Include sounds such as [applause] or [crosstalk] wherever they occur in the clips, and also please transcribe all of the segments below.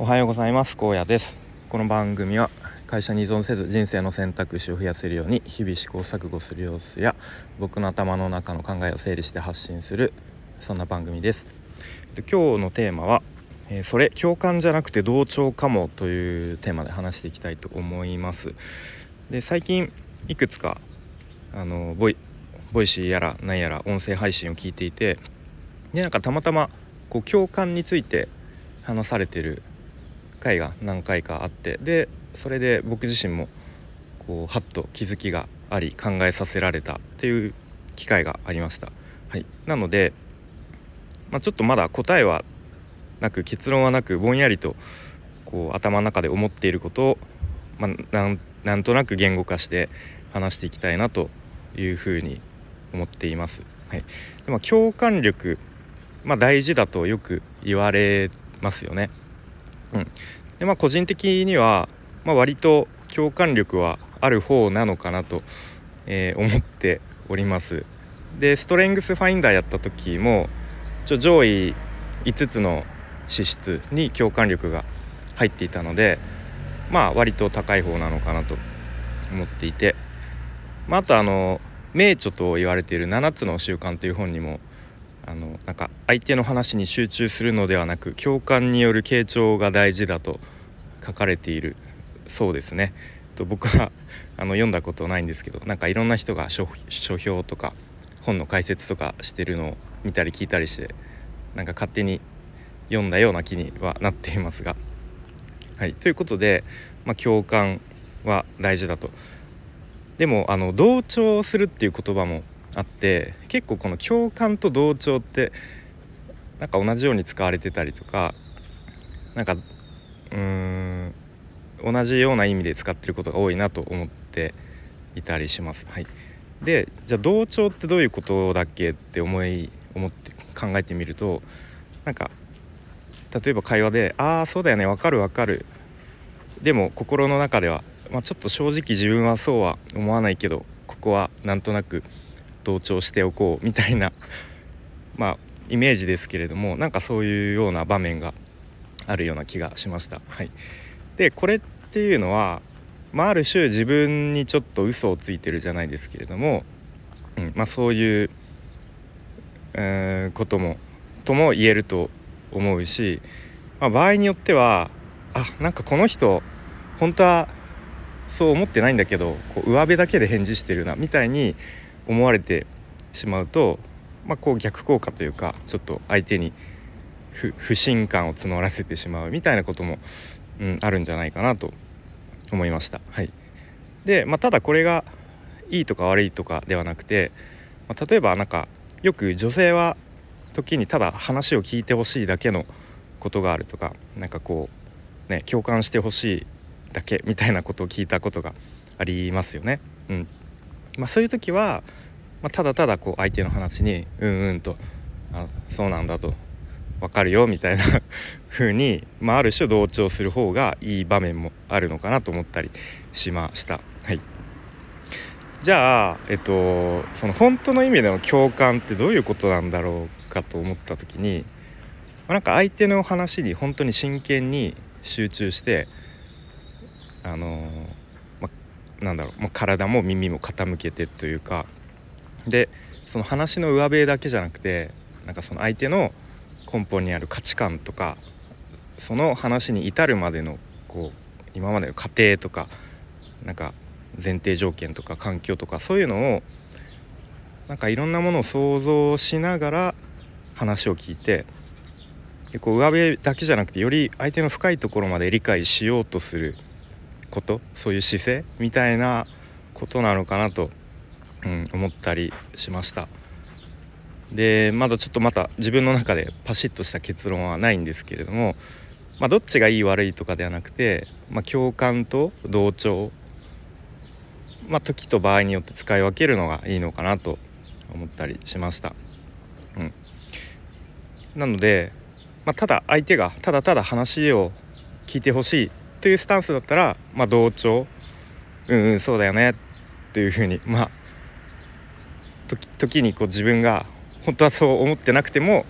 おはようございます。高野です。この番組は会社に依存せず人生の選択肢を増やせるように日々試行錯誤する様子や僕の頭の中の考えを整理して発信するそんな番組です。で今日のテーマは、えー、それ共感じゃなくて同調かもというテーマで話していきたいと思います。で最近いくつかあのボイボイシーやら何やら音声配信を聞いていてでなんかたまたまこう共感について話されてる回が何回かあってでそれで僕自身もこうハッと気づきがあり考えさせられたっていう機会がありました。はい、なので、まあ、ちょっとまだ答えはなく結論はなくぼんやりとこう頭の中で思っていることを、まあ、なんとなく言語化して話していきたいなというふうに思っています。はい、でも共感力、まあ、大事だとよく言われますよね。うん、でまあ個人的には、まあ、割と共感力はある方なのかなと、えー、思っております。でストレングスファインダーやった時もちょ上位5つの資質に共感力が入っていたのでまあ割と高い方なのかなと思っていて、まあ、あとあの名著と言われている7つの習慣という本にもあのなんか相手の話に集中するのではなく共感による傾聴が大事だと書かれているそうですね。と僕はあの読んだことないんですけどなんかいろんな人が書評とか本の解説とかしてるのを見たり聞いたりしてなんか勝手に読んだような気にはなっていますが。はい、ということで、まあ、共感は大事だと。でもあの同調するっていう言葉もあって結構この共感と同調ってなんか同じように使われてたりとかなんかうーん同じような意味で使ってることが多いなと思っていたりします。はい、でじゃあ同調ってどういうことだっけって思い思って考えてみるとなんか例えば会話で「ああそうだよねわかるわかる」でも心の中では、まあ、ちょっと正直自分はそうは思わないけどここはなんとなく同調しておこうみたいな [laughs] まあイメージですけれどもなんかそういうような場面があるような気がしました。はい、でこれっていうのは、まあ、ある種自分にちょっと嘘をついてるじゃないですけれども、うんまあ、そういう、えー、こともとも言えると思うし、まあ、場合によってはあなんかこの人本当はそう思ってないんだけどこう上辺だけで返事してるなみたいに思われてしまうと、まあ、こう逆効果というかちょっと相手に不信感を募らせてしまうみたいなことも、うん、あるんじゃないかなと思いました。はい、で、まあ、ただこれがいいとか悪いとかではなくて、まあ、例えばなんかよく女性は時にただ話を聞いてほしいだけのことがあるとか何かこうね共感してほしいだけみたいなことを聞いたことがありますよね。うんまあ、そういう時はまあ、ただただこう相手の話にうんうんとあそうなんだと分かるよみたいな [laughs] 風に、まあ、ある種同調する方がいい場面もあるのかなと思ったりしました。はい、じゃあ、えっと、その本当の意味での共感ってどういうことなんだろうかと思った時に、まあ、なんか相手の話に本当に真剣に集中してあのまあ、なんだろう、まあ、体も耳も傾けてというかでその話の上辺だけじゃなくてなんかその相手の根本にある価値観とかその話に至るまでのこう今までの過程とかなんか前提条件とか環境とかそういうのをなんかいろんなものを想像しながら話を聞いてでこう上辺だけじゃなくてより相手の深いところまで理解しようとする。ことそういう姿勢みたいなことなのかなとうん、思ったりしましたでまだちょっとまた自分の中でパシッとした結論はないんですけれども、まあ、どっちがいい悪いとかではなくて、まあ、共感と同調、まあ、時と場合によって使い分けるのがいいのかなと思ったりしました。うん、なので、まあ、ただ相手がただただ話を聞いてほしいというスタンスだったら、まあ、同調。うんうんそうだよね。っていうふうにまあ時にこう自分が本当はそう思ってなくても、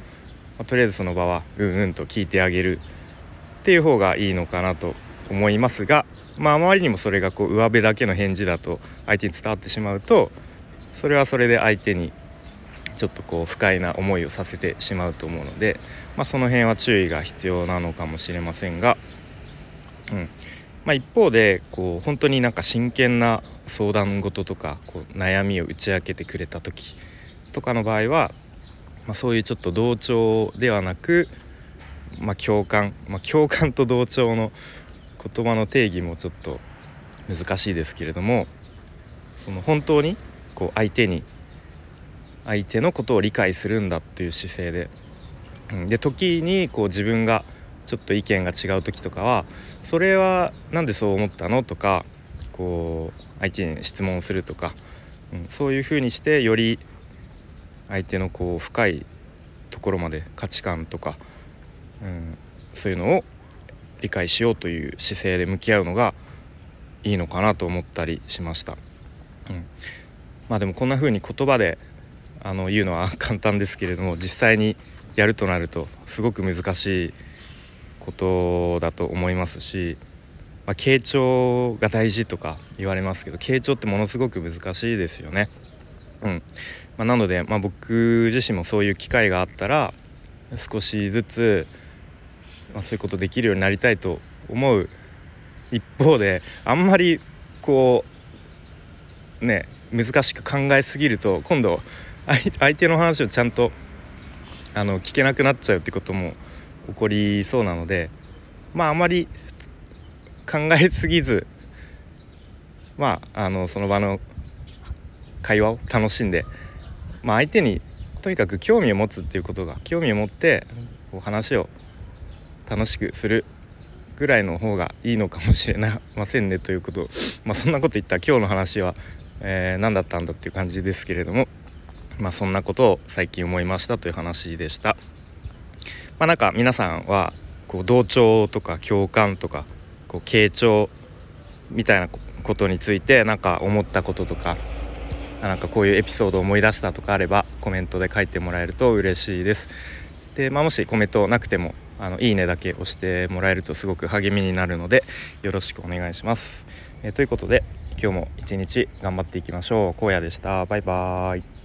まあ、とりあえずその場はうんうんと聞いてあげる。っていう方がいいのかなと思いますがまああまりにもそれがこう上辺だけの返事だと相手に伝わってしまうとそれはそれで相手にちょっとこう不快な思いをさせてしまうと思うので、まあ、その辺は注意が必要なのかもしれませんが、うん。まあ、一方でこう本当になんか真剣な相談事とかこう悩みを打ち明けてくれた時とかの場合は、まあ、そういうちょっと同調ではなく、まあ、共感、まあ、共感と同調の言葉の定義もちょっと難しいですけれどもその本当にこう相手に相手のことを理解するんだっていう姿勢で、うん、で時にこう自分がちょっと意見が違う時とかは「それは何でそう思ったの?」とかこう相手に質問するとか、うん、そういうふうにしてより相手のこう深いところまで価値観とか、うん、そういうのを理解しようという姿勢で向き合うのがいいのかなと思ったりしました。うん、まあでもこんな風に言葉であの言うのは簡単ですけれども実際にやるとなるとすごく難しいことだと思いますし、まあ、傾聴が大事とか言われますけど傾聴ってものすごく難しいですよね。うんまあ、なので、まあ、僕自身もそういう機会があったら少しずつ、まあ、そういうことできるようになりたいと思う一方であんまりこうね難しく考えすぎると今度相手の話をちゃんとあの聞けなくなっちゃうってことも起こりそうなのでまああまり考えすぎずまああのその場の会話を楽しんで、まあ、相手にとにかく興味を持つっていうことが興味を持ってこう話を楽しくするぐらいの方がいいのかもしれませんねということまあそんなこと言ったら今日の話は、えー、何だったんだっていう感じですけれどもまあそんなことを最近思いましたという話でした。まあ、なんか皆さんはこう同調とか共感とかこう傾聴みたいなことについて何か思ったこととかなんかこういうエピソードを思い出したとかあればコメントで書いてもらえると嬉しいです。で、まあ、もしコメントなくてもあのいいねだけ押してもらえるとすごく励みになるのでよろしくお願いします。え、ということで今日も一日頑張っていきましょう。荒野でした。バイバーイ。